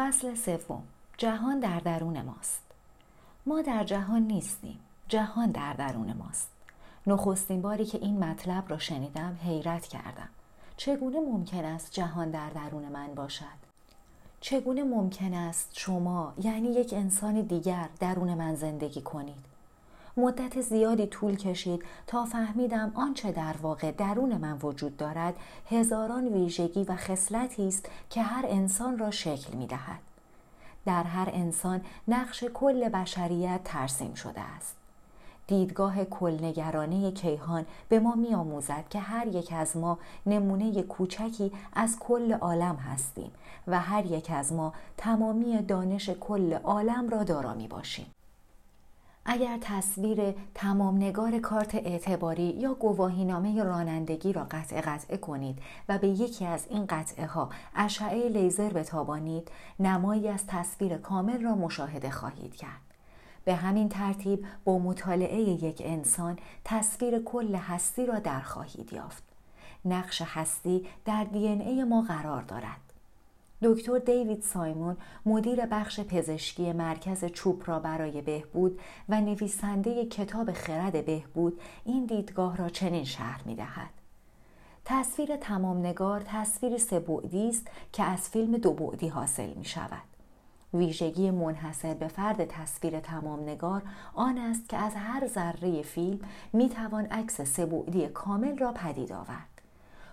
فصل سوم. جهان در درون ماست. ما در جهان نیستیم. جهان در درون ماست. نخستین باری که این مطلب را شنیدم حیرت کردم. چگونه ممکن است جهان در درون من باشد؟ چگونه ممکن است شما یعنی یک انسان دیگر درون من زندگی کنید؟ مدت زیادی طول کشید تا فهمیدم آنچه در واقع درون من وجود دارد هزاران ویژگی و خصلتی است که هر انسان را شکل می دهد. در هر انسان نقش کل بشریت ترسیم شده است. دیدگاه کلنگرانه کیهان به ما می آموزد که هر یک از ما نمونه کوچکی از کل عالم هستیم و هر یک از ما تمامی دانش کل عالم را دارا می باشیم. اگر تصویر تمام نگار کارت اعتباری یا گواهینامه رانندگی را قطع قطعه کنید و به یکی از این قطعه ها اشعه لیزر بتابانید نمایی از تصویر کامل را مشاهده خواهید کرد. به همین ترتیب با مطالعه یک انسان تصویر کل هستی را در خواهید یافت. نقش هستی در دی ای ما قرار دارد. دکتر دیوید سایمون مدیر بخش پزشکی مرکز چوب را برای بهبود و نویسنده کتاب خرد بهبود این دیدگاه را چنین شرح می دهد. تصویر تمام نگار تصویر سبعدی است که از فیلم دو بعدی حاصل می شود. ویژگی منحصر به فرد تصویر تمام نگار آن است که از هر ذره فیلم می توان عکس سبعدی کامل را پدید آورد.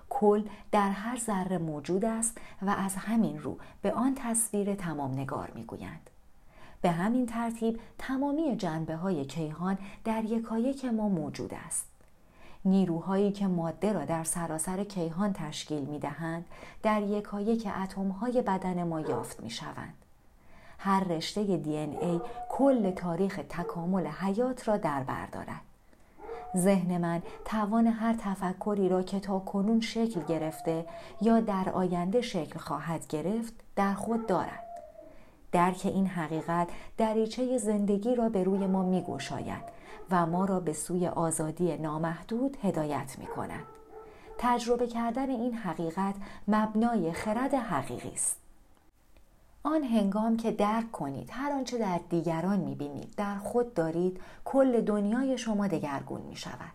کل در هر ذره موجود است و از همین رو به آن تصویر تمام نگار می گویند. به همین ترتیب تمامی جنبه های کیهان در یکایک ما موجود است. نیروهایی که ماده را در سراسر کیهان تشکیل می دهند در یکایک اتم های بدن ما یافت می شوند. هر رشته دی ای کل تاریخ تکامل حیات را در بر دارد. ذهن من توان هر تفکری را که تا کنون شکل گرفته یا در آینده شکل خواهد گرفت در خود دارد درک این حقیقت دریچه زندگی را به روی ما می گوشاید و ما را به سوی آزادی نامحدود هدایت می کند. تجربه کردن این حقیقت مبنای خرد حقیقی است. آن هنگام که درک کنید هر آنچه در دیگران می‌بینید در خود دارید کل دنیای شما دگرگون می شود.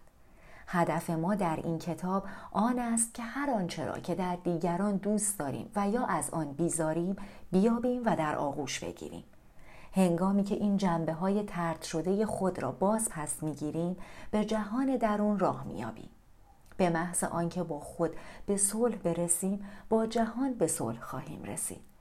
هدف ما در این کتاب آن است که هر آنچه را که در دیگران دوست داریم و یا از آن بیزاریم بیابیم و در آغوش بگیریم. هنگامی که این جنبه های ترد شده خود را باز پس می‌گیریم به جهان درون راه میابیم. به محض آنکه با خود به صلح برسیم با جهان به صلح خواهیم رسید.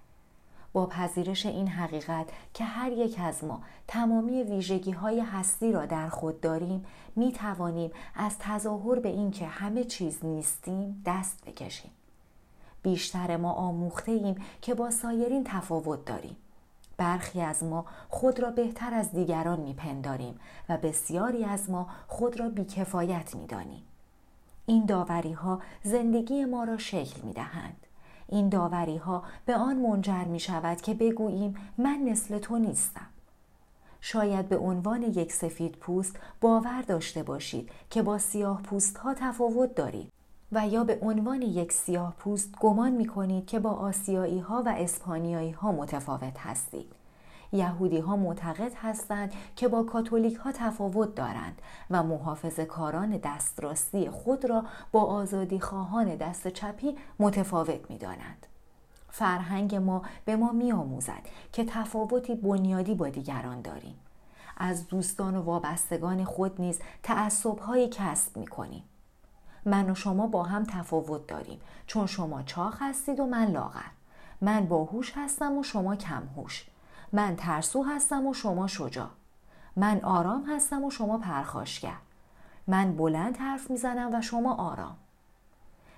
با پذیرش این حقیقت که هر یک از ما تمامی ویژگی های هستی را در خود داریم می توانیم از تظاهر به اینکه همه چیز نیستیم دست بکشیم. بیشتر ما آموخته ایم که با سایرین تفاوت داریم. برخی از ما خود را بهتر از دیگران میپنداریم و بسیاری از ما خود را بیکفایت می‌دانیم. این داوری ها زندگی ما را شکل می دهند. این داوری ها به آن منجر می شود که بگوییم من مثل تو نیستم. شاید به عنوان یک سفید پوست باور داشته باشید که با سیاه پوست ها تفاوت دارید و یا به عنوان یک سیاه پوست گمان می کنید که با آسیایی ها و اسپانیایی ها متفاوت هستید. یهودی ها معتقد هستند که با کاتولیک ها تفاوت دارند و محافظ کاران دستراستی خود را با آزادی خواهان دست چپی متفاوت می دانند. فرهنگ ما به ما می آموزد که تفاوتی بنیادی با دیگران داریم. از دوستان و وابستگان خود نیز تعصبهایی کسب می کنیم. من و شما با هم تفاوت داریم چون شما چاق هستید و من لاغر. من باهوش هستم و شما کمهوش. من ترسو هستم و شما شجاع من آرام هستم و شما پرخاشگر من بلند حرف می‌زنم و شما آرام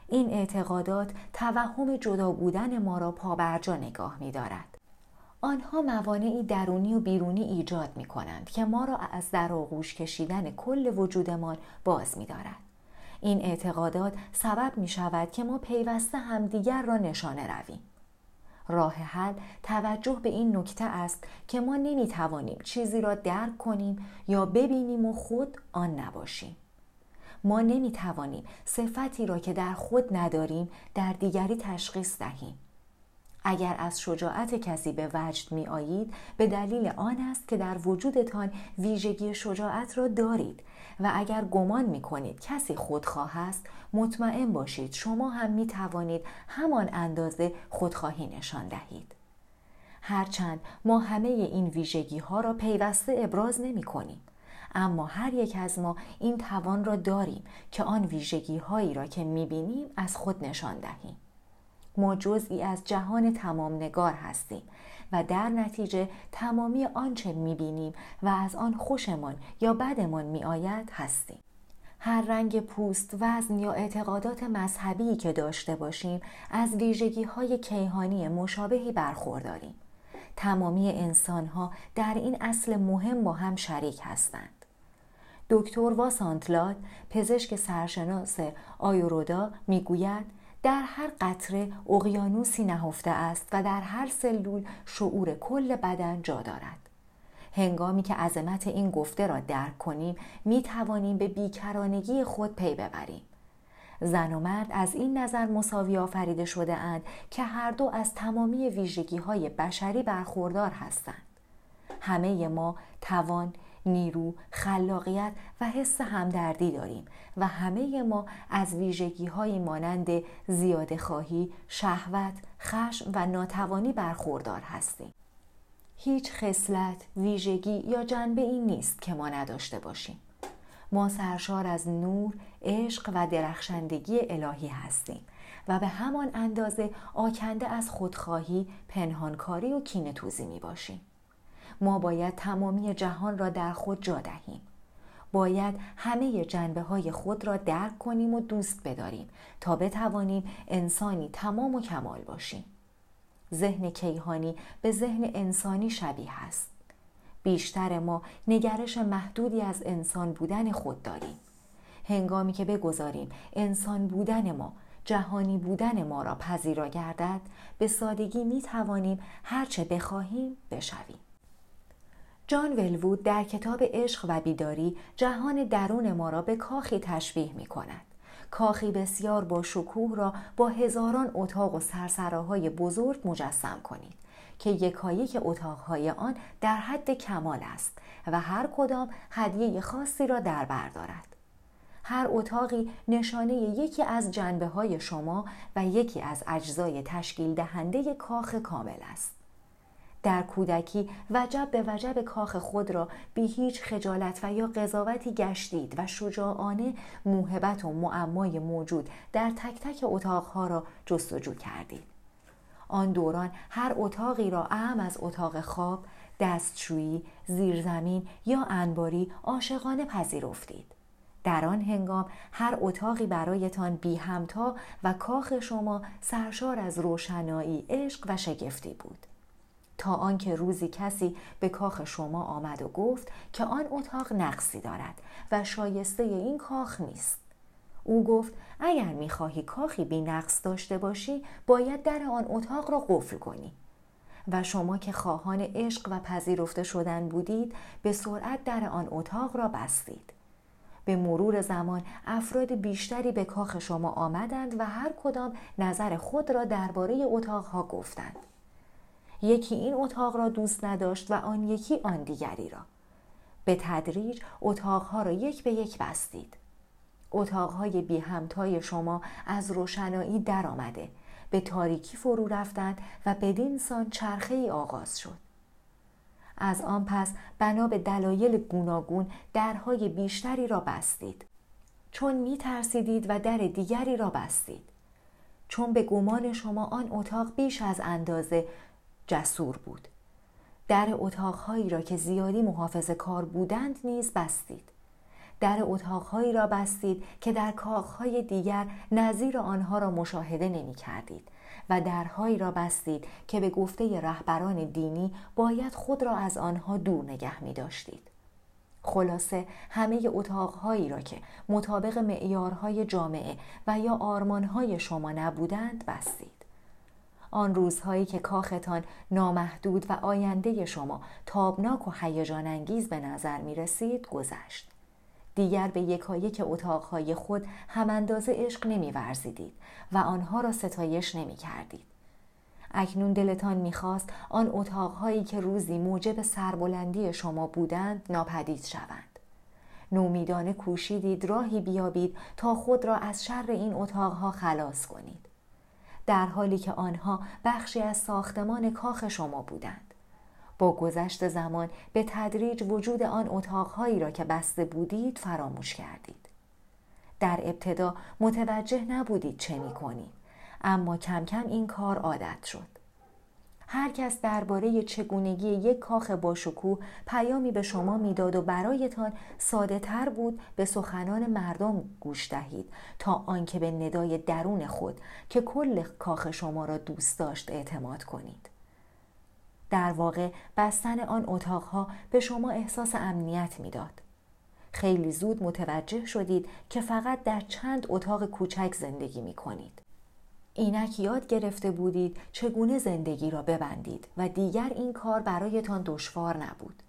این اعتقادات توهم جدا بودن ما را پابرجا نگاه می دارد. آنها موانعی درونی و بیرونی ایجاد می کنند که ما را از در آغوش کشیدن کل وجودمان باز می دارد. این اعتقادات سبب می شود که ما پیوسته همدیگر را نشانه رویم. راه حل توجه به این نکته است که ما نمی توانیم چیزی را درک کنیم یا ببینیم و خود آن نباشیم. ما نمی توانیم صفتی را که در خود نداریم در دیگری تشخیص دهیم. اگر از شجاعت کسی به وجد می آیید به دلیل آن است که در وجودتان ویژگی شجاعت را دارید و اگر گمان می کنید کسی خودخواه است مطمئن باشید شما هم می توانید همان اندازه خودخواهی نشان دهید. هرچند ما همه این ویژگی ها را پیوسته ابراز نمی کنیم اما هر یک از ما این توان را داریم که آن ویژگی هایی را که می بینیم از خود نشان دهیم. ما جزئی از جهان تمام نگار هستیم و در نتیجه تمامی آنچه می‌بینیم و از آن خوشمان یا بدمان میآید هستیم. هر رنگ پوست وزن یا اعتقادات مذهبی که داشته باشیم از ویژگی های کیهانی مشابهی برخورداریم. تمامی انسان ها در این اصل مهم با هم شریک هستند. دکتر واسانتلاد پزشک سرشناس آیورودا می‌گوید در هر قطره اقیانوسی نهفته است و در هر سلول شعور کل بدن جا دارد. هنگامی که عظمت این گفته را درک کنیم می توانیم به بیکرانگی خود پی ببریم. زن و مرد از این نظر مساوی آفریده شده اند که هر دو از تمامی ویژگی های بشری برخوردار هستند. همه ما توان نیرو، خلاقیت و حس همدردی داریم و همه ما از ویژگی های مانند زیاده خواهی، شهوت، خشم و ناتوانی برخوردار هستیم. هیچ خصلت، ویژگی یا جنبه این نیست که ما نداشته باشیم. ما سرشار از نور، عشق و درخشندگی الهی هستیم و به همان اندازه آکنده از خودخواهی، پنهانکاری و کینتوزی می باشیم. ما باید تمامی جهان را در خود جا دهیم. باید همه جنبه های خود را درک کنیم و دوست بداریم تا بتوانیم انسانی تمام و کمال باشیم. ذهن کیهانی به ذهن انسانی شبیه است. بیشتر ما نگرش محدودی از انسان بودن خود داریم. هنگامی که بگذاریم انسان بودن ما جهانی بودن ما را پذیرا گردد به سادگی می توانیم هرچه بخواهیم بشویم. جان ولوود در کتاب عشق و بیداری جهان درون ما را به کاخی تشبیه می کند. کاخی بسیار با شکوه را با هزاران اتاق و سرسراهای بزرگ مجسم کنید که یکایک اتاقهای آن در حد کمال است و هر کدام هدیه خاصی را در بر دارد. هر اتاقی نشانه یکی از جنبه های شما و یکی از اجزای تشکیل دهنده کاخ کامل است. در کودکی وجب به وجب کاخ خود را بی هیچ خجالت و یا قضاوتی گشتید و شجاعانه موهبت و معمای موجود در تک تک اتاقها را جستجو کردید. آن دوران هر اتاقی را اهم از اتاق خواب دستشویی زیرزمین یا انباری عاشقانه پذیرفتید. در آن هنگام هر اتاقی برایتان بی همتا و کاخ شما سرشار از روشنایی عشق و شگفتی بود. تا آنکه روزی کسی به کاخ شما آمد و گفت که آن اتاق نقصی دارد و شایسته این کاخ نیست. او گفت اگر می‌خواهی کاخی بی نقص داشته باشی باید در آن اتاق را قفل کنی. و شما که خواهان عشق و پذیرفته شدن بودید به سرعت در آن اتاق را بستید. به مرور زمان افراد بیشتری به کاخ شما آمدند و هر کدام نظر خود را درباره اتاقها گفتند. یکی این اتاق را دوست نداشت و آن یکی آن دیگری را. به تدریج اتاقها را یک به یک بستید. اتاقهای بی همتای شما از روشنایی درآمده به تاریکی فرو رفتند و بدین سان چرخه ای آغاز شد. از آن پس بنا به دلایل گوناگون درهای بیشتری را بستید. چون می ترسیدید و در دیگری را بستید. چون به گمان شما آن اتاق بیش از اندازه جسور بود در اتاقهایی را که زیادی محافظ کار بودند نیز بستید در اتاقهایی را بستید که در کاخهای دیگر نظیر آنها را مشاهده نمی کردید و درهایی را بستید که به گفته رهبران دینی باید خود را از آنها دور نگه می داشتید. خلاصه همه اتاقهایی را که مطابق معیارهای جامعه و یا آرمانهای شما نبودند بستید. آن روزهایی که کاختان نامحدود و آینده شما تابناک و هیجان انگیز به نظر می رسید گذشت. دیگر به یکایک اتاقهای خود هم اندازه عشق نمی و آنها را ستایش نمی کردید. اکنون دلتان می‌خواست آن اتاقهایی که روزی موجب سربلندی شما بودند ناپدید شوند نومیدانه کوشیدید راهی بیابید تا خود را از شر این اتاقها خلاص کنید در حالی که آنها بخشی از ساختمان کاخ شما بودند. با گذشت زمان به تدریج وجود آن اتاقهایی را که بسته بودید فراموش کردید. در ابتدا متوجه نبودید چه می کنید اما کم کم این کار عادت شد. هر کس درباره چگونگی یک کاخ باشکوه پیامی به شما می‌داد و برایتان ساده تر بود به سخنان مردم گوش دهید تا آنکه به ندای درون خود که کل کاخ شما را دوست داشت اعتماد کنید در واقع بستن آن اتاقها به شما احساس امنیت می‌داد خیلی زود متوجه شدید که فقط در چند اتاق کوچک زندگی می کنید. اینک یاد گرفته بودید چگونه زندگی را ببندید و دیگر این کار برایتان دشوار نبود.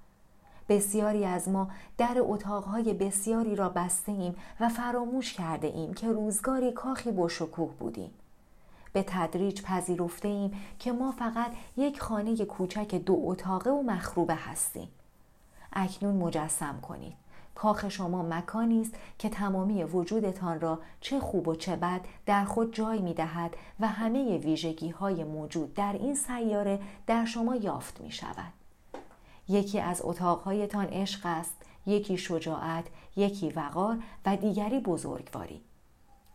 بسیاری از ما در اتاقهای بسیاری را بسته ایم و فراموش کرده ایم که روزگاری کاخی بشکوه بودیم. به تدریج پذیرفته ایم که ما فقط یک خانه کوچک دو اتاقه و مخروبه هستیم. اکنون مجسم کنید. کاخ شما مکانی است که تمامی وجودتان را چه خوب و چه بد در خود جای می دهد و همه ویژگی های موجود در این سیاره در شما یافت می شود. یکی از اتاقهایتان عشق است، یکی شجاعت، یکی وقار و دیگری بزرگواری.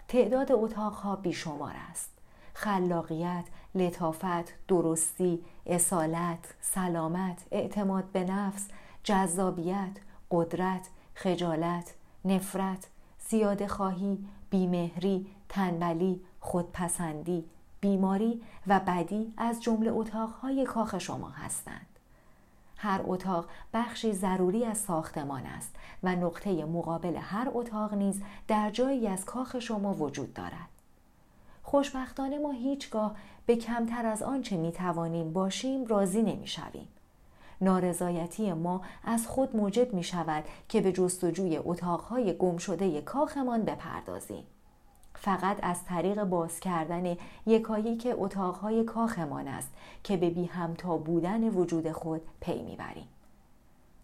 تعداد اتاقها بیشمار است. خلاقیت، لطافت، درستی، اصالت، سلامت، اعتماد به نفس، جذابیت، قدرت، خجالت، نفرت، زیاده خواهی، بیمهری، تنبلی، خودپسندی، بیماری و بدی از جمله اتاقهای کاخ شما هستند. هر اتاق بخشی ضروری از ساختمان است و نقطه مقابل هر اتاق نیز در جایی از کاخ شما وجود دارد. خوشبختانه ما هیچگاه به کمتر از آنچه می توانیم باشیم راضی نمی شویم. نارضایتی ما از خود موجب می شود که به جستجوی اتاقهای گم شده کاخمان بپردازیم. فقط از طریق باز کردن یکایی که اتاقهای کاخمان است که به بی همتا بودن وجود خود پی می‌بریم.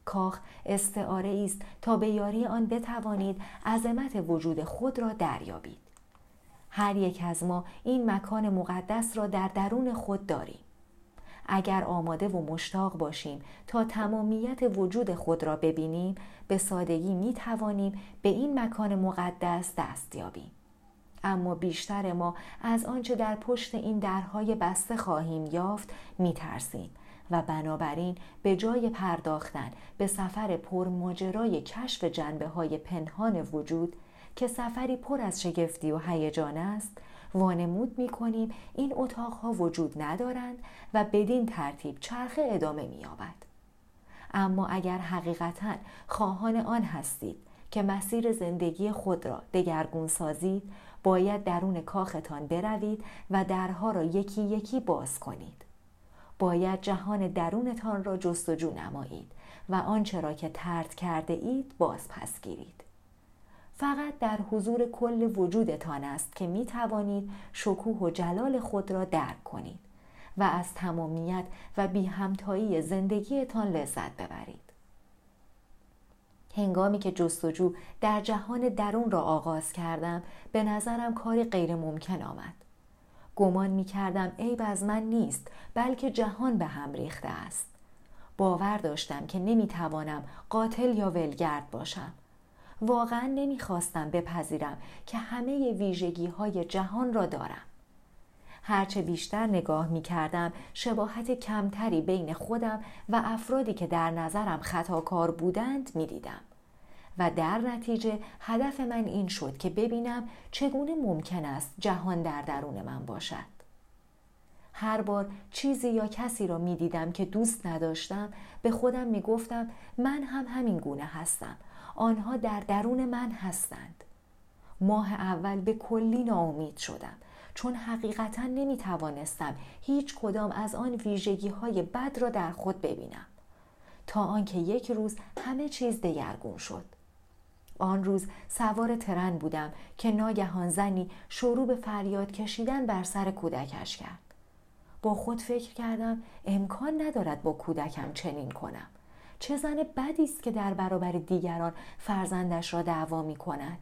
کاخ استعاره است تا به یاری آن بتوانید عظمت وجود خود را دریابید. هر یک از ما این مکان مقدس را در درون خود داریم. اگر آماده و مشتاق باشیم تا تمامیت وجود خود را ببینیم به سادگی می توانیم به این مکان مقدس دست یابیم. اما بیشتر ما از آنچه در پشت این درهای بسته خواهیم یافت می ترسیم و بنابراین به جای پرداختن به سفر پرماجرای کشف جنبه های پنهان وجود که سفری پر از شگفتی و هیجان است وانمود می کنیم این اتاقها وجود ندارند و بدین ترتیب چرخه ادامه می یابد. اما اگر حقیقتا خواهان آن هستید که مسیر زندگی خود را دگرگون سازید باید درون کاختان بروید و درها را یکی یکی باز کنید. باید جهان درونتان را جستجو نمایید و آنچه را که ترد کرده اید باز پس گیرید. فقط در حضور کل وجودتان است که می توانید شکوه و جلال خود را درک کنید و از تمامیت و بی همتایی زندگیتان لذت ببرید. هنگامی که جستجو در جهان درون را آغاز کردم به نظرم کاری غیر ممکن آمد. گمان می کردم عیب از من نیست بلکه جهان به هم ریخته است. باور داشتم که نمی توانم قاتل یا ولگرد باشم. واقعا نمی‌خواستم بپذیرم که همه ویژگی های جهان را دارم. هرچه بیشتر نگاه می کردم شباهت کمتری بین خودم و افرادی که در نظرم خطاکار بودند می دیدم. و در نتیجه هدف من این شد که ببینم چگونه ممکن است جهان در درون من باشد. هر بار چیزی یا کسی را می دیدم که دوست نداشتم به خودم می گفتم من هم همین گونه هستم آنها در درون من هستند. ماه اول به کلی ناامید شدم. چون حقیقتا نمی توانستم هیچ کدام از آن ویژگی های بد را در خود ببینم. تا آنکه یک روز همه چیز دگرگون شد. آن روز سوار ترن بودم که ناگهان زنی شروع به فریاد کشیدن بر سر کودکش کرد. با خود فکر کردم امکان ندارد با کودکم چنین کنم. چه زن بدی است که در برابر دیگران فرزندش را دعوا می کند؟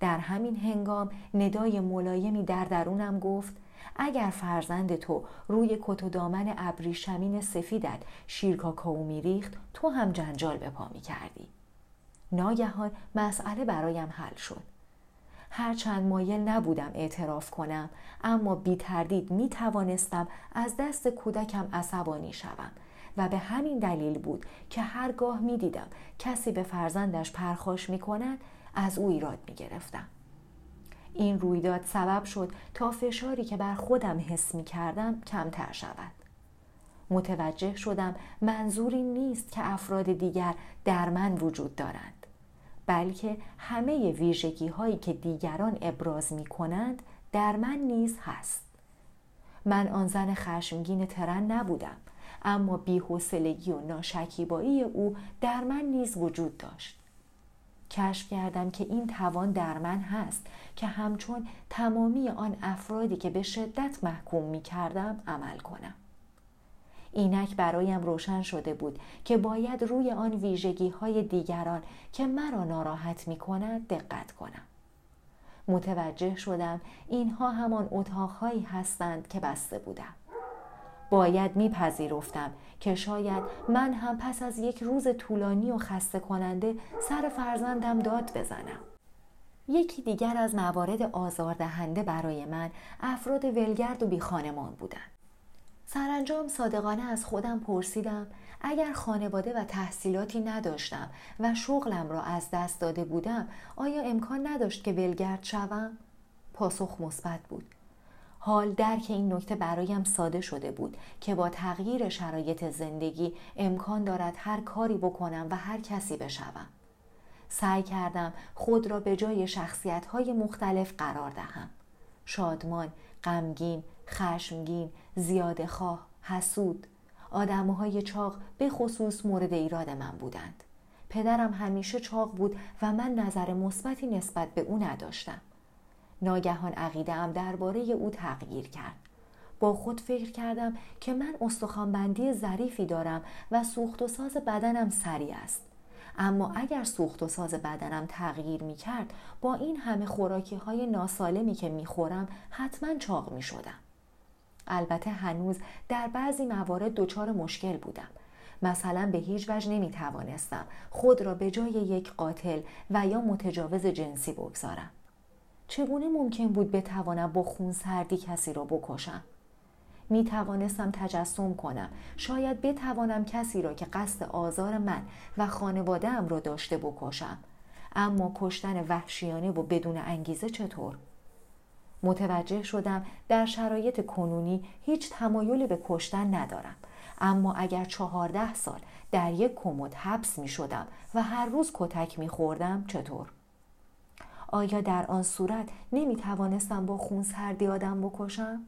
در همین هنگام ندای ملایمی در درونم گفت اگر فرزند تو روی کت و دامن ابریشمین سفیدت شیر کاکائو میریخت تو هم جنجال به پا می کردی. ناگهان مسئله برایم حل شد. هرچند مایل نبودم اعتراف کنم اما بی تردید می توانستم از دست کودکم عصبانی شوم. و به همین دلیل بود که هرگاه می دیدم کسی به فرزندش پرخاش می کند از او ایراد می گرفتم. این رویداد سبب شد تا فشاری که بر خودم حس می کردم کمتر شود. متوجه شدم منظوری نیست که افراد دیگر در من وجود دارند بلکه همه ویژگی هایی که دیگران ابراز می کنند در من نیز هست من آن زن خشمگین ترن نبودم اما بیحوصلگی و ناشکیبایی او در من نیز وجود داشت کشف کردم که این توان در من هست که همچون تمامی آن افرادی که به شدت محکوم می کردم عمل کنم. اینک برایم روشن شده بود که باید روی آن ویژگی های دیگران که مرا ناراحت می کند دقت کنم. متوجه شدم اینها همان اتاقهایی هستند که بسته بودم. باید میپذیرفتم که شاید من هم پس از یک روز طولانی و خسته کننده سر فرزندم داد بزنم. یکی دیگر از موارد آزاردهنده برای من افراد ولگرد و بیخانمان بودند. سرانجام صادقانه از خودم پرسیدم اگر خانواده و تحصیلاتی نداشتم و شغلم را از دست داده بودم آیا امکان نداشت که ولگرد شوم؟ پاسخ مثبت بود. حال درک این نکته برایم ساده شده بود که با تغییر شرایط زندگی امکان دارد هر کاری بکنم و هر کسی بشوم. سعی کردم خود را به جای شخصیت های مختلف قرار دهم. شادمان، غمگین، خشمگین، زیاده خواه، حسود، های چاق به خصوص مورد ایراد من بودند. پدرم همیشه چاق بود و من نظر مثبتی نسبت به او نداشتم. ناگهان عقیده درباره او تغییر کرد. با خود فکر کردم که من استخوانبندی ظریفی دارم و سوخت و ساز بدنم سریع است. اما اگر سوخت و ساز بدنم تغییر می کرد با این همه خوراکی های ناسالمی که می خورم حتما چاق می شدم. البته هنوز در بعضی موارد دچار مشکل بودم. مثلا به هیچ وجه نمی توانستم خود را به جای یک قاتل و یا متجاوز جنسی بگذارم. چگونه ممکن بود بتوانم با خون سردی کسی را بکشم؟ می توانستم تجسم کنم شاید بتوانم کسی را که قصد آزار من و خانواده ام را داشته بکشم اما کشتن وحشیانه و بدون انگیزه چطور؟ متوجه شدم در شرایط کنونی هیچ تمایلی به کشتن ندارم اما اگر چهارده سال در یک کمد حبس می شدم و هر روز کتک می خوردم چطور؟ آیا در آن صورت نمی توانستم با خون سردی آدم بکشم؟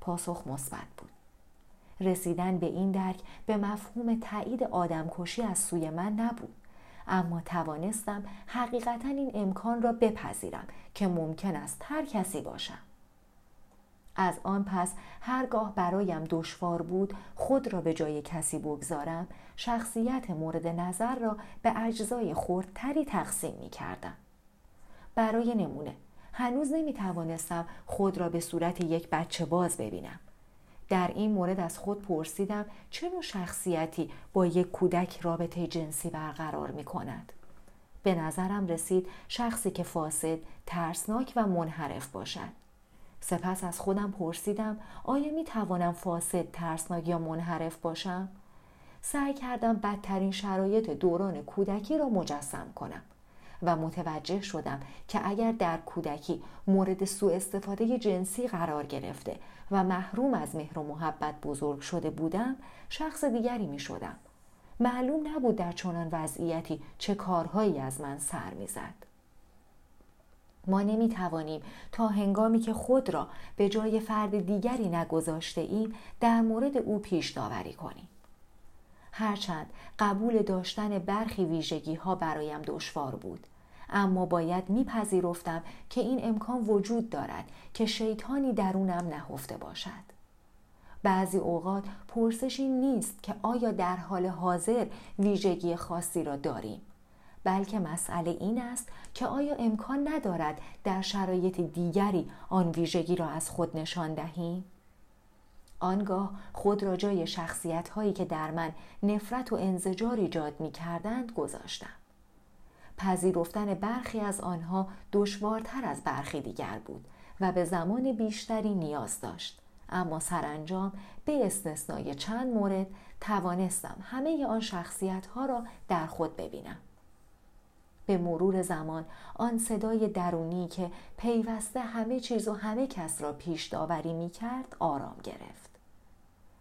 پاسخ مثبت بود. رسیدن به این درک به مفهوم تایید آدمکشی از سوی من نبود. اما توانستم حقیقتا این امکان را بپذیرم که ممکن است هر کسی باشم. از آن پس هرگاه برایم دشوار بود خود را به جای کسی بگذارم شخصیت مورد نظر را به اجزای خردتری تقسیم می کردم. برای نمونه هنوز نمی توانستم خود را به صورت یک بچه باز ببینم. در این مورد از خود پرسیدم چه نوع شخصیتی با یک کودک رابطه جنسی برقرار می کند. به نظرم رسید شخصی که فاسد، ترسناک و منحرف باشد. سپس از خودم پرسیدم آیا می توانم فاسد، ترسناک یا منحرف باشم؟ سعی کردم بدترین شرایط دوران کودکی را مجسم کنم. و متوجه شدم که اگر در کودکی مورد سوء استفاده جنسی قرار گرفته و محروم از مهر و محبت بزرگ شده بودم شخص دیگری می شدم. معلوم نبود در چنان وضعیتی چه کارهایی از من سر می‌زد. ما نمی توانیم تا هنگامی که خود را به جای فرد دیگری نگذاشته ایم در مورد او پیش داوری کنیم. هرچند قبول داشتن برخی ویژگی ها برایم دشوار بود. اما باید میپذیرفتم که این امکان وجود دارد که شیطانی درونم نهفته باشد. بعضی اوقات پرسش این نیست که آیا در حال حاضر ویژگی خاصی را داریم بلکه مسئله این است که آیا امکان ندارد در شرایط دیگری آن ویژگی را از خود نشان دهیم؟ آنگاه خود را جای شخصیت هایی که در من نفرت و انزجار ایجاد می کردند گذاشتم. پذیرفتن برخی از آنها دشوارتر از برخی دیگر بود و به زمان بیشتری نیاز داشت. اما سرانجام به استثنای چند مورد توانستم همه آن شخصیت ها را در خود ببینم. به مرور زمان آن صدای درونی که پیوسته همه چیز و همه کس را پیش داوری می کرد آرام گرفت.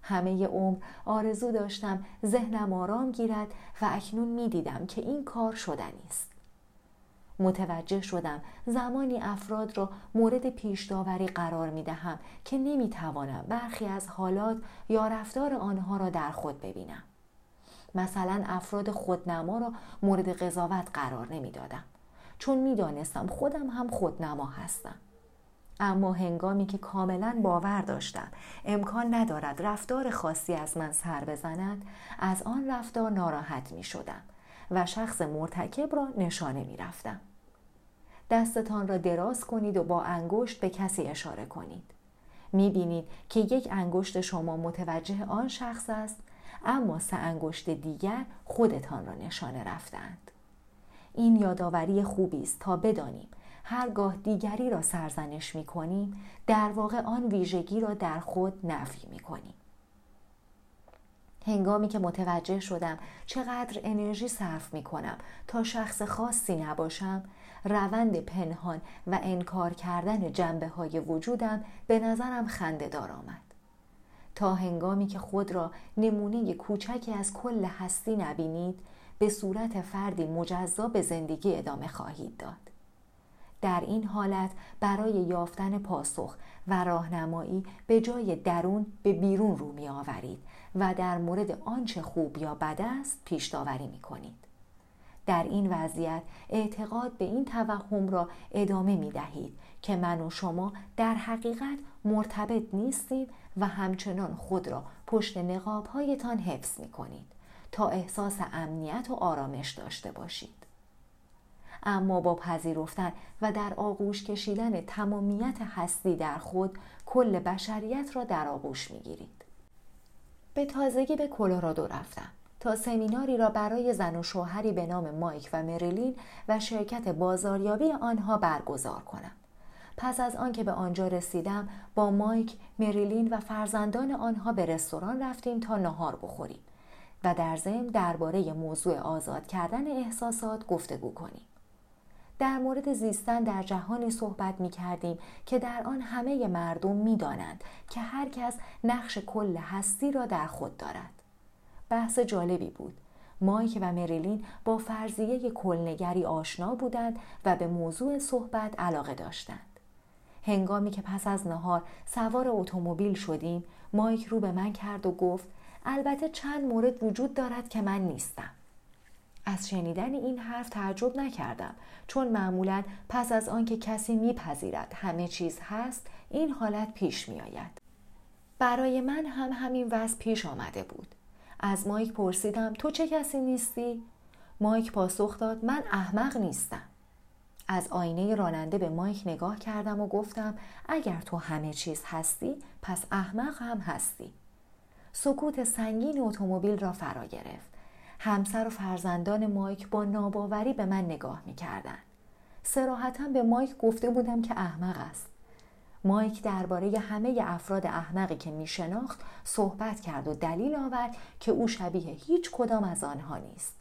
همه عمر آرزو داشتم ذهنم آرام گیرد و اکنون می دیدم که این کار شدنی است. متوجه شدم زمانی افراد را مورد پیش داوری قرار می دهم که نمی توانم برخی از حالات یا رفتار آنها را در خود ببینم. مثلا افراد خودنما را مورد قضاوت قرار نمی‌دادم چون می‌دانستم خودم هم خودنما هستم اما هنگامی که کاملا باور داشتم امکان ندارد رفتار خاصی از من سر بزند از آن رفتار ناراحت می شدم و شخص مرتکب را نشانه می رفتم. دستتان را دراز کنید و با انگشت به کسی اشاره کنید. می بینید که یک انگشت شما متوجه آن شخص است اما سه انگشت دیگر خودتان را نشانه رفتند این یادآوری خوبی است تا بدانیم هرگاه دیگری را سرزنش می کنیم در واقع آن ویژگی را در خود نفی می کنیم هنگامی که متوجه شدم چقدر انرژی صرف می کنم تا شخص خاصی نباشم روند پنهان و انکار کردن جنبه های وجودم به نظرم خنده دار آمد. تا هنگامی که خود را نمونه کوچکی از کل هستی نبینید به صورت فردی مجزا به زندگی ادامه خواهید داد. در این حالت برای یافتن پاسخ و راهنمایی به جای درون به بیرون رو می آورید و در مورد آنچه خوب یا بد است پیش داوری می کنید. در این وضعیت اعتقاد به این توهم را ادامه می دهید که من و شما در حقیقت مرتبط نیستیم و همچنان خود را پشت نقابهایتان حفظ می کنید تا احساس امنیت و آرامش داشته باشید. اما با پذیرفتن و در آغوش کشیدن تمامیت هستی در خود کل بشریت را در آغوش می گیرید. به تازگی به کلرادو رفتم. تا سمیناری را برای زن و شوهری به نام مایک و مریلین و شرکت بازاریابی آنها برگزار کنم. پس از آنکه به آنجا رسیدم با مایک، مریلین و فرزندان آنها به رستوران رفتیم تا نهار بخوریم و در ضمن درباره موضوع آزاد کردن احساسات گفتگو کنیم. در مورد زیستن در جهانی صحبت می کردیم که در آن همه مردم می دانند که هر کس نقش کل هستی را در خود دارد. بحث جالبی بود. مایک و مریلین با فرضیه کلنگری آشنا بودند و به موضوع صحبت علاقه داشتند. هنگامی که پس از نهار سوار اتومبیل شدیم مایک رو به من کرد و گفت البته چند مورد وجود دارد که من نیستم. از شنیدن این حرف تعجب نکردم چون معمولا پس از آنکه کسی میپذیرد همه چیز هست این حالت پیش میآید برای من هم همین وضع پیش آمده بود از مایک پرسیدم تو چه کسی نیستی؟ مایک پاسخ داد من احمق نیستم. از آینه راننده به مایک نگاه کردم و گفتم اگر تو همه چیز هستی پس احمق هم هستی. سکوت سنگین اتومبیل را فرا گرفت. همسر و فرزندان مایک با ناباوری به من نگاه می کردن. سراحتا به مایک گفته بودم که احمق است. مایک درباره همه افراد احمقی که می شناخت صحبت کرد و دلیل آورد که او شبیه هیچ کدام از آنها نیست.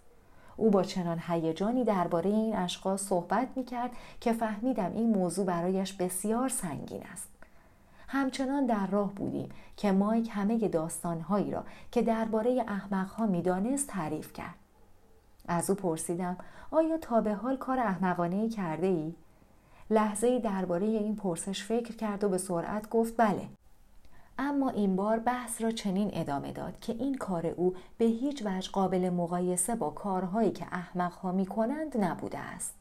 او با چنان هیجانی درباره این اشخاص صحبت می کرد که فهمیدم این موضوع برایش بسیار سنگین است. همچنان در راه بودیم که مایک همه داستانهایی را که درباره احمقها می‌دانست تعریف کرد. از او پرسیدم آیا تا به حال کار احمقانه کرده ای؟ لحظه درباره این پرسش فکر کرد و به سرعت گفت بله اما این بار بحث را چنین ادامه داد که این کار او به هیچ وجه قابل مقایسه با کارهایی که احمقها می کنند نبوده است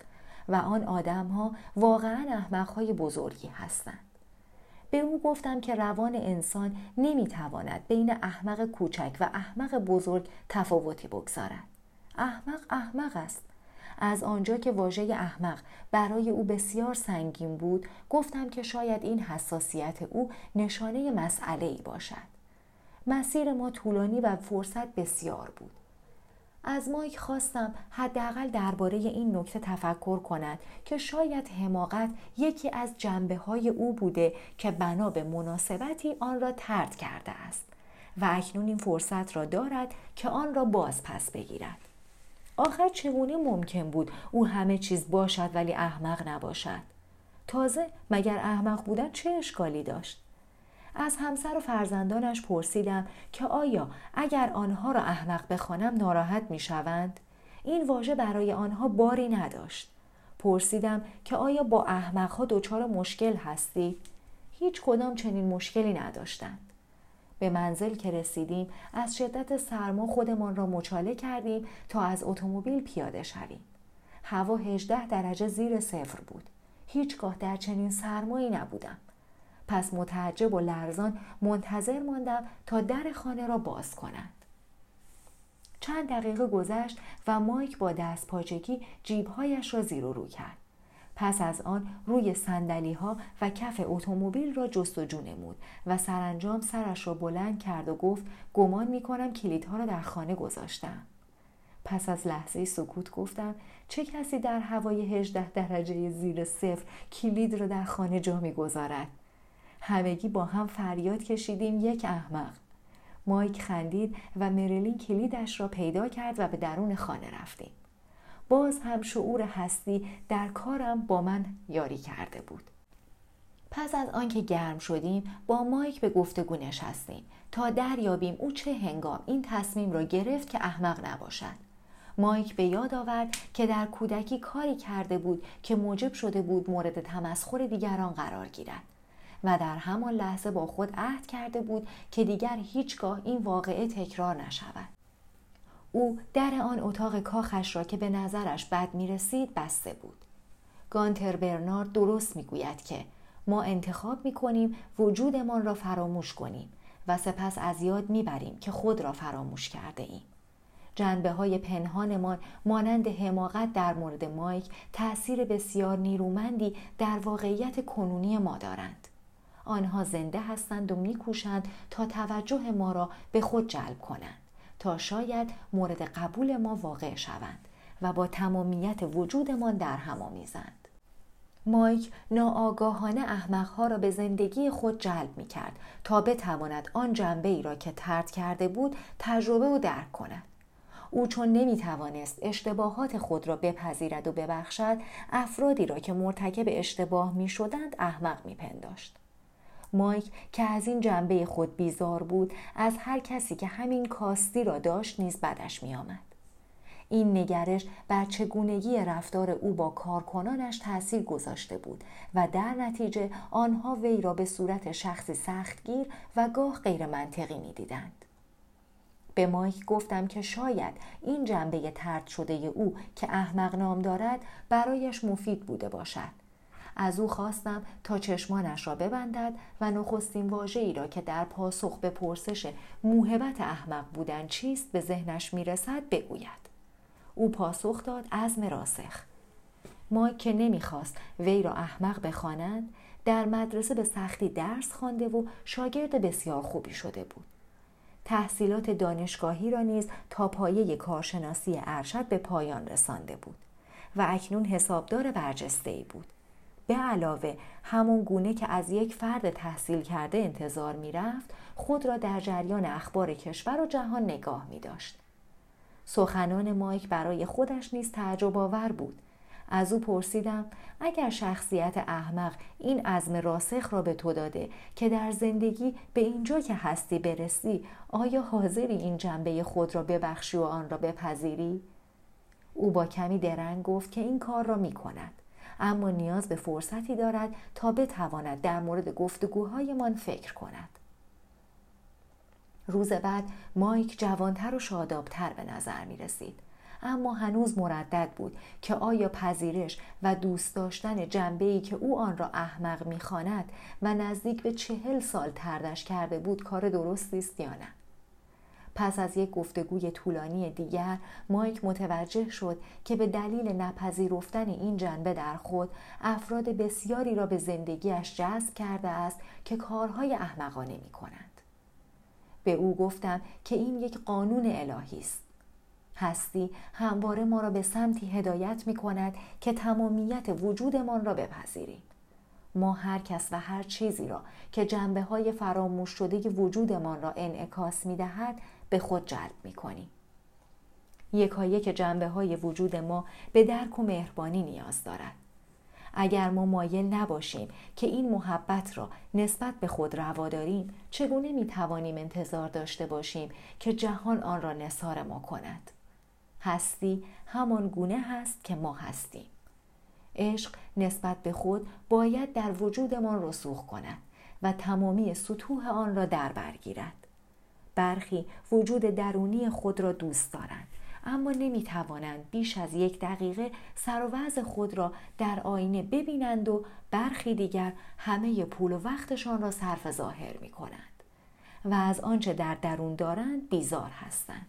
و آن آدمها واقعا احمقهای بزرگی هستند به او گفتم که روان انسان نمی‌تواند بین احمق کوچک و احمق بزرگ تفاوتی بگذارد. احمق احمق است. از آنجا که واژه احمق برای او بسیار سنگین بود گفتم که شاید این حساسیت او نشانه مسئله ای باشد. مسیر ما طولانی و فرصت بسیار بود. از مایک خواستم حداقل درباره این نکته تفکر کند که شاید حماقت یکی از جنبه های او بوده که بنا به مناسبتی آن را ترد کرده است و اکنون این فرصت را دارد که آن را باز پس بگیرد. آخر چگونه ممکن بود او همه چیز باشد ولی احمق نباشد؟ تازه مگر احمق بودن چه اشکالی داشت؟ از همسر و فرزندانش پرسیدم که آیا اگر آنها را احمق بخوانم ناراحت می شوند؟ این واژه برای آنها باری نداشت. پرسیدم که آیا با احمقها دچار مشکل هستی؟ هیچ کدام چنین مشکلی نداشتند. به منزل که رسیدیم از شدت سرما خودمان را مچاله کردیم تا از اتومبیل پیاده شویم. هوا 18 درجه زیر صفر بود. هیچگاه در چنین سرمایی نبودم. پس متعجب و لرزان منتظر ماندم تا در خانه را باز کنند. چند دقیقه گذشت و مایک با دست پاچگی جیبهایش را زیر و رو کرد. پس از آن روی سندلی ها و کف اتومبیل را جستجو نمود و سرانجام سرش را بلند کرد و گفت گمان می کنم کلیدها را در خانه گذاشتم. پس از لحظه سکوت گفتم چه کسی در هوای 18 درجه زیر صفر کلید را در خانه جا می‌گذارد همگی با هم فریاد کشیدیم یک احمق. مایک خندید و مریلین کلیدش را پیدا کرد و به درون خانه رفتیم. باز هم شعور هستی در کارم با من یاری کرده بود. پس از آنکه گرم شدیم با مایک به گفتگو نشستیم. تا دریابیم او چه هنگام این تصمیم را گرفت که احمق نباشد. مایک به یاد آورد که در کودکی کاری کرده بود که موجب شده بود مورد تمسخر دیگران قرار گیرد. و در همان لحظه با خود عهد کرده بود که دیگر هیچگاه این واقعه تکرار نشود او در آن اتاق کاخش را که به نظرش بد می رسید بسته بود گانتر برنارد درست می گوید که ما انتخاب می کنیم وجودمان را فراموش کنیم و سپس از یاد می بریم که خود را فراموش کرده ایم. جنبه های پنهانمان مانند حماقت در مورد مایک تأثیر بسیار نیرومندی در واقعیت کنونی ما دارند. آنها زنده هستند و میکوشند تا توجه ما را به خود جلب کنند تا شاید مورد قبول ما واقع شوند و با تمامیت وجودمان در هم آمیزند مایک ناآگاهانه احمقها را به زندگی خود جلب می کرد تا بتواند آن جنبه ای را که ترد کرده بود تجربه و درک کند. او چون نمی توانست اشتباهات خود را بپذیرد و ببخشد افرادی را که مرتکب اشتباه می شدند احمق می پنداشت. مایک که از این جنبه خود بیزار بود از هر کسی که همین کاستی را داشت نیز بدش می آمد. این نگرش بر چگونگی رفتار او با کارکنانش تاثیر گذاشته بود و در نتیجه آنها وی را به صورت شخصی سختگیر و گاه غیر منطقی می دیدند. به مایک گفتم که شاید این جنبه ترد شده او که احمق نام دارد برایش مفید بوده باشد از او خواستم تا چشمانش را ببندد و نخستین واژه ای را که در پاسخ به پرسش موهبت احمق بودن چیست به ذهنش می‌رسد بگوید. او پاسخ داد عزم راسخ ما که نمی‌خواست وی را احمق بخوانند در مدرسه به سختی درس خوانده و شاگرد بسیار خوبی شده بود. تحصیلات دانشگاهی را نیز تا پایه کارشناسی ارشد به پایان رسانده بود و اکنون حسابدار برجسته ای بود. به علاوه همون گونه که از یک فرد تحصیل کرده انتظار می رفت خود را در جریان اخبار کشور و جهان نگاه می داشت. سخنان مایک برای خودش نیز تعجب آور بود. از او پرسیدم اگر شخصیت احمق این عزم راسخ را به تو داده که در زندگی به اینجا که هستی برسی آیا حاضری این جنبه خود را ببخشی و آن را بپذیری؟ او با کمی درنگ گفت که این کار را می کند. اما نیاز به فرصتی دارد تا بتواند در مورد گفتگوهایمان فکر کند روز بعد مایک جوانتر و شادابتر به نظر می رسید. اما هنوز مردد بود که آیا پذیرش و دوست داشتن جنبه ای که او آن را احمق می‌خواند و نزدیک به چهل سال تردش کرده بود کار درستی است یا نه پس از یک گفتگوی طولانی دیگر مایک متوجه شد که به دلیل نپذیرفتن این جنبه در خود افراد بسیاری را به زندگیش جذب کرده است که کارهای احمقانه می کنند. به او گفتم که این یک قانون الهی است. هستی همواره ما را به سمتی هدایت می کند که تمامیت وجودمان را بپذیریم. ما هر کس و هر چیزی را که جنبه های فراموش شده وجودمان را انعکاس می دهد به خود جلب می کنیم. یکایک جنبه های وجود ما به درک و مهربانی نیاز دارد. اگر ما مایل نباشیم که این محبت را نسبت به خود روا داریم چگونه می توانیم انتظار داشته باشیم که جهان آن را نثار ما کند هستی همان گونه هست که ما هستیم عشق نسبت به خود باید در وجودمان رسوخ کند و تمامی سطوح آن را در برگیرد برخی وجود درونی خود را دوست دارند اما نمی توانند بیش از یک دقیقه سر و وضع خود را در آینه ببینند و برخی دیگر همه پول و وقتشان را صرف ظاهر می کنند و از آنچه در درون دارند بیزار هستند.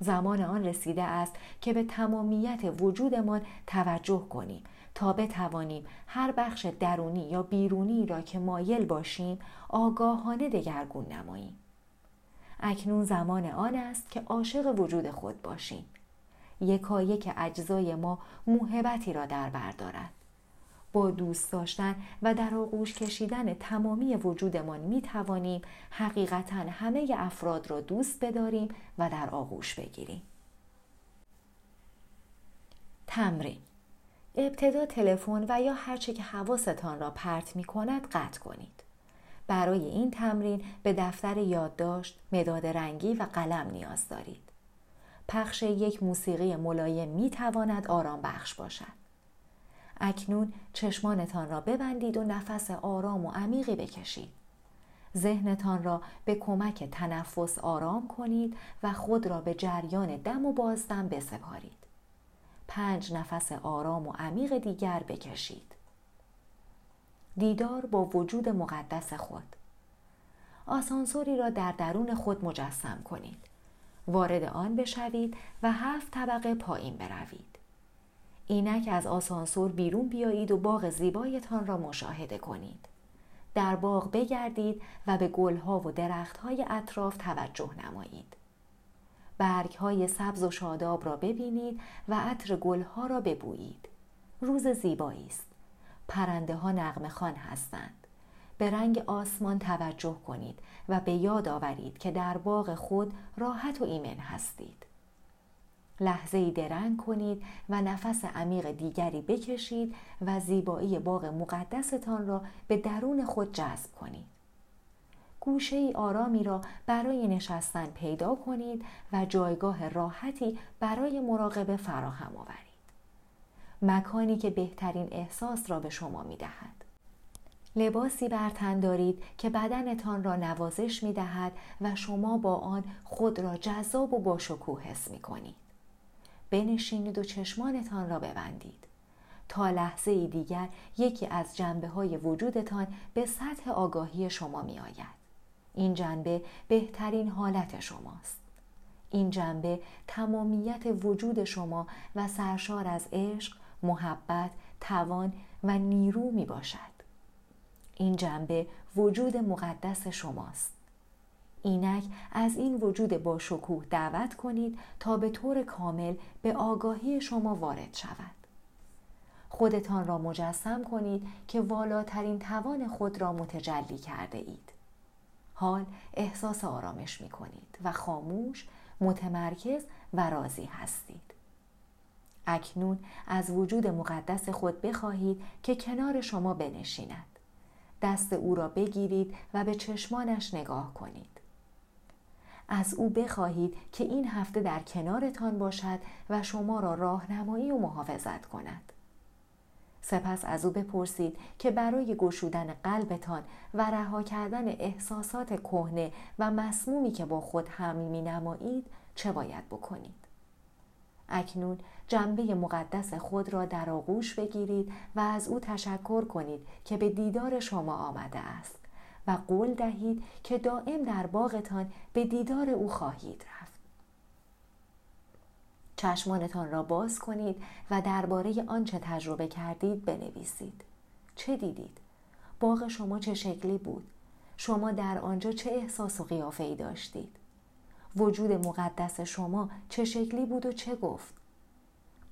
زمان آن رسیده است که به تمامیت وجودمان توجه کنیم تا بتوانیم هر بخش درونی یا بیرونی را که مایل باشیم آگاهانه دگرگون نماییم. اکنون زمان آن است که عاشق وجود خود باشیم یکایک اجزای ما موهبتی را در بردارد با دوست داشتن و در آغوش کشیدن تمامی وجودمان می توانیم حقیقتا همه افراد را دوست بداریم و در آغوش بگیریم. تمرین ابتدا تلفن و یا هرچه که حواستان را پرت می کند قطع کنید. برای این تمرین به دفتر یادداشت، مداد رنگی و قلم نیاز دارید. پخش یک موسیقی ملایم می تواند آرام بخش باشد. اکنون چشمانتان را ببندید و نفس آرام و عمیقی بکشید. ذهنتان را به کمک تنفس آرام کنید و خود را به جریان دم و بازدم بسپارید. پنج نفس آرام و عمیق دیگر بکشید. دیدار با وجود مقدس خود. آسانسوری را در درون خود مجسم کنید. وارد آن بشوید و هفت طبقه پایین بروید. اینک از آسانسور بیرون بیایید و باغ زیبایتان را مشاهده کنید. در باغ بگردید و به گلها و درختهای اطراف توجه نمایید. برگهای سبز و شاداب را ببینید و عطر گلها را ببویید. روز زیبایی است. پرنده ها نغمه خان هستند. به رنگ آسمان توجه کنید و به یاد آورید که در باغ خود راحت و ایمن هستید. لحظه ای درنگ کنید و نفس عمیق دیگری بکشید و زیبایی باغ مقدستان را به درون خود جذب کنید. گوشه ای آرامی را برای نشستن پیدا کنید و جایگاه راحتی برای مراقبه فراهم آورید. مکانی که بهترین احساس را به شما می دهد. لباسی بر تن دارید که بدنتان را نوازش می دهد و شما با آن خود را جذاب و با شکوه حس می کنید. بنشینید و چشمانتان را ببندید. تا لحظه دیگر یکی از جنبه های وجودتان به سطح آگاهی شما می آید. این جنبه بهترین حالت شماست. این جنبه تمامیت وجود شما و سرشار از عشق، محبت، توان و نیرو می باشد. این جنبه وجود مقدس شماست. اینک از این وجود با شکوه دعوت کنید تا به طور کامل به آگاهی شما وارد شود. خودتان را مجسم کنید که والاترین توان خود را متجلی کرده اید. حال احساس آرامش می کنید و خاموش، متمرکز و راضی هستید. اکنون از وجود مقدس خود بخواهید که کنار شما بنشیند. دست او را بگیرید و به چشمانش نگاه کنید. از او بخواهید که این هفته در کنارتان باشد و شما را راهنمایی و محافظت کند. سپس از او بپرسید که برای گشودن قلبتان و رها کردن احساسات کهنه و مسمومی که با خود حمل می نمایید چه باید بکنید. اکنون جنبه مقدس خود را در آغوش بگیرید و از او تشکر کنید که به دیدار شما آمده است و قول دهید که دائم در باغتان به دیدار او خواهید رفت. چشمانتان را باز کنید و درباره آنچه تجربه کردید بنویسید. چه دیدید؟ باغ شما چه شکلی بود؟ شما در آنجا چه احساس و قیافه ای داشتید؟ وجود مقدس شما چه شکلی بود و چه گفت؟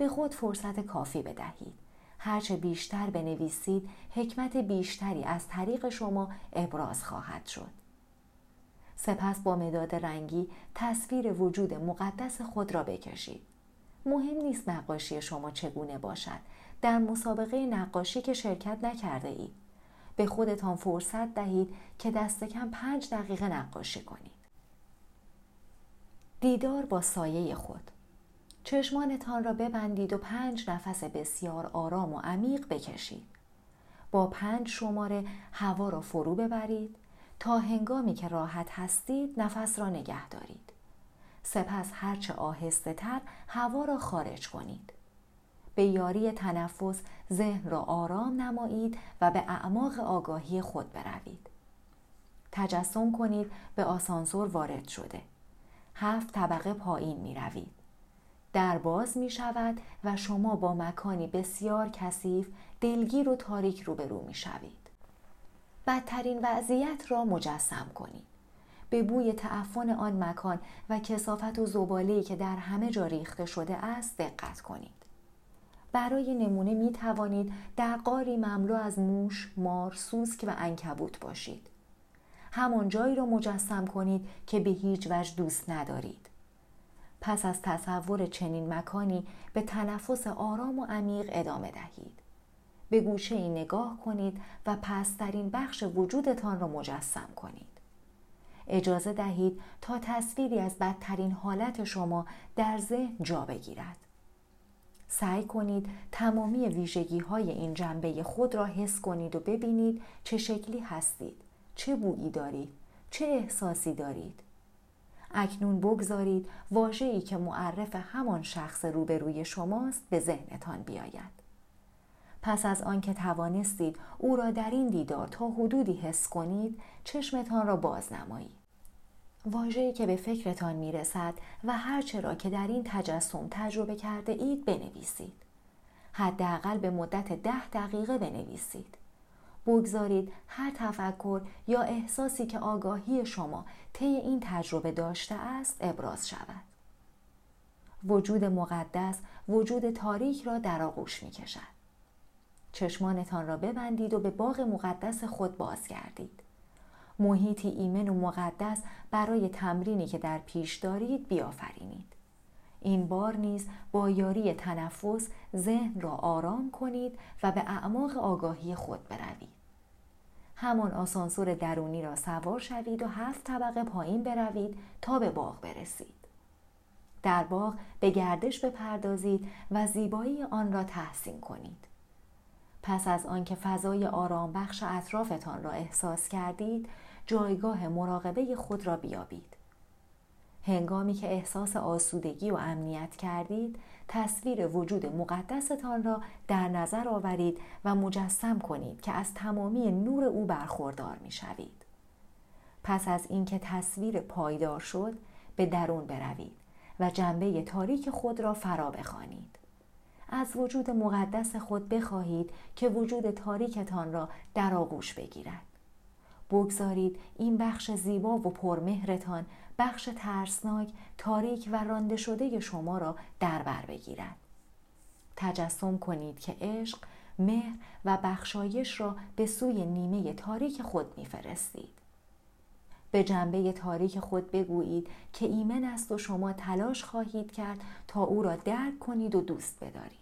به خود فرصت کافی بدهید. هرچه بیشتر بنویسید حکمت بیشتری از طریق شما ابراز خواهد شد. سپس با مداد رنگی تصویر وجود مقدس خود را بکشید. مهم نیست نقاشی شما چگونه باشد. در مسابقه نقاشی که شرکت نکرده اید. به خودتان فرصت دهید که دست کم پنج دقیقه نقاشی کنید. دیدار با سایه خود چشمانتان را ببندید و پنج نفس بسیار آرام و عمیق بکشید. با پنج شماره هوا را فرو ببرید تا هنگامی که راحت هستید نفس را نگه دارید. سپس هرچه آهسته تر هوا را خارج کنید. به یاری تنفس ذهن را آرام نمایید و به اعماق آگاهی خود بروید. تجسم کنید به آسانسور وارد شده. هفت طبقه پایین می روید. در باز می شود و شما با مکانی بسیار کثیف دلگیر و تاریک روبرو می شوید. بدترین وضعیت را مجسم کنید. به بوی تعفن آن مکان و کسافت و زباله‌ای که در همه جا ریخته شده است دقت کنید. برای نمونه می توانید در قاری مملو از موش، مار، سوسک و انکبوت باشید. همان جایی را مجسم کنید که به هیچ وجه دوست ندارید. پس از تصور چنین مکانی به تنفس آرام و عمیق ادامه دهید. به گوشه ای نگاه کنید و پسترین بخش وجودتان را مجسم کنید. اجازه دهید تا تصویری از بدترین حالت شما در ذهن جا بگیرد. سعی کنید تمامی ویژگی های این جنبه خود را حس کنید و ببینید چه شکلی هستید، چه بویی دارید، چه احساسی دارید. اکنون بگذارید واژه‌ای که معرف همان شخص روبروی شماست به ذهنتان بیاید. پس از آنکه توانستید او را در این دیدار تا حدودی حس کنید چشمتان را باز نمایید. واژه‌ای که به فکرتان می‌رسد و هرچه را که در این تجسم تجربه کرده اید بنویسید. حداقل به مدت ده دقیقه بنویسید. بگذارید هر تفکر یا احساسی که آگاهی شما طی این تجربه داشته است ابراز شود وجود مقدس وجود تاریک را در آغوش می کشد. چشمانتان را ببندید و به باغ مقدس خود بازگردید. محیطی ایمن و مقدس برای تمرینی که در پیش دارید بیافرینید. این بار نیز با یاری تنفس ذهن را آرام کنید و به اعماق آگاهی خود بروید. همان آسانسور درونی را سوار شوید و هفت طبقه پایین بروید تا به باغ برسید. در باغ به گردش بپردازید و زیبایی آن را تحسین کنید. پس از آنکه فضای آرام بخش اطرافتان را احساس کردید، جایگاه مراقبه خود را بیابید. هنگامی که احساس آسودگی و امنیت کردید تصویر وجود مقدستان را در نظر آورید و مجسم کنید که از تمامی نور او برخوردار می شوید. پس از اینکه تصویر پایدار شد به درون بروید و جنبه تاریک خود را فرا بخوانید. از وجود مقدس خود بخواهید که وجود تاریکتان را در آغوش بگیرد. بگذارید این بخش زیبا و پرمهرتان بخش ترسناک تاریک و رانده شده شما را در بر بگیرد. تجسم کنید که عشق مهر و بخشایش را به سوی نیمه تاریک خود میفرستید. به جنبه تاریک خود بگویید که ایمن است و شما تلاش خواهید کرد تا او را درک کنید و دوست بدارید.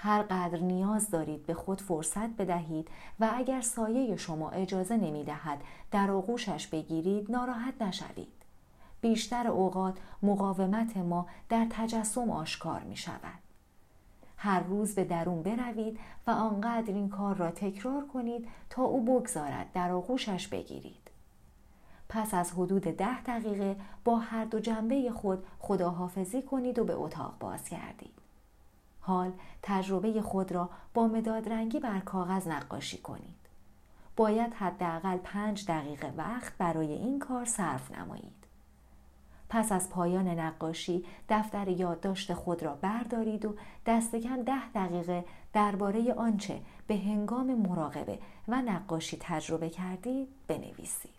هر قدر نیاز دارید به خود فرصت بدهید و اگر سایه شما اجازه نمی دهد در آغوشش بگیرید ناراحت نشوید. بیشتر اوقات مقاومت ما در تجسم آشکار می شود. هر روز به درون بروید و آنقدر این کار را تکرار کنید تا او بگذارد در آغوشش بگیرید. پس از حدود ده دقیقه با هر دو جنبه خود خداحافظی کنید و به اتاق باز کردید. حال تجربه خود را با مداد رنگی بر کاغذ نقاشی کنید. باید حداقل پنج دقیقه وقت برای این کار صرف نمایید. پس از پایان نقاشی دفتر یادداشت خود را بردارید و دست کم ده دقیقه درباره آنچه به هنگام مراقبه و نقاشی تجربه کردید بنویسید.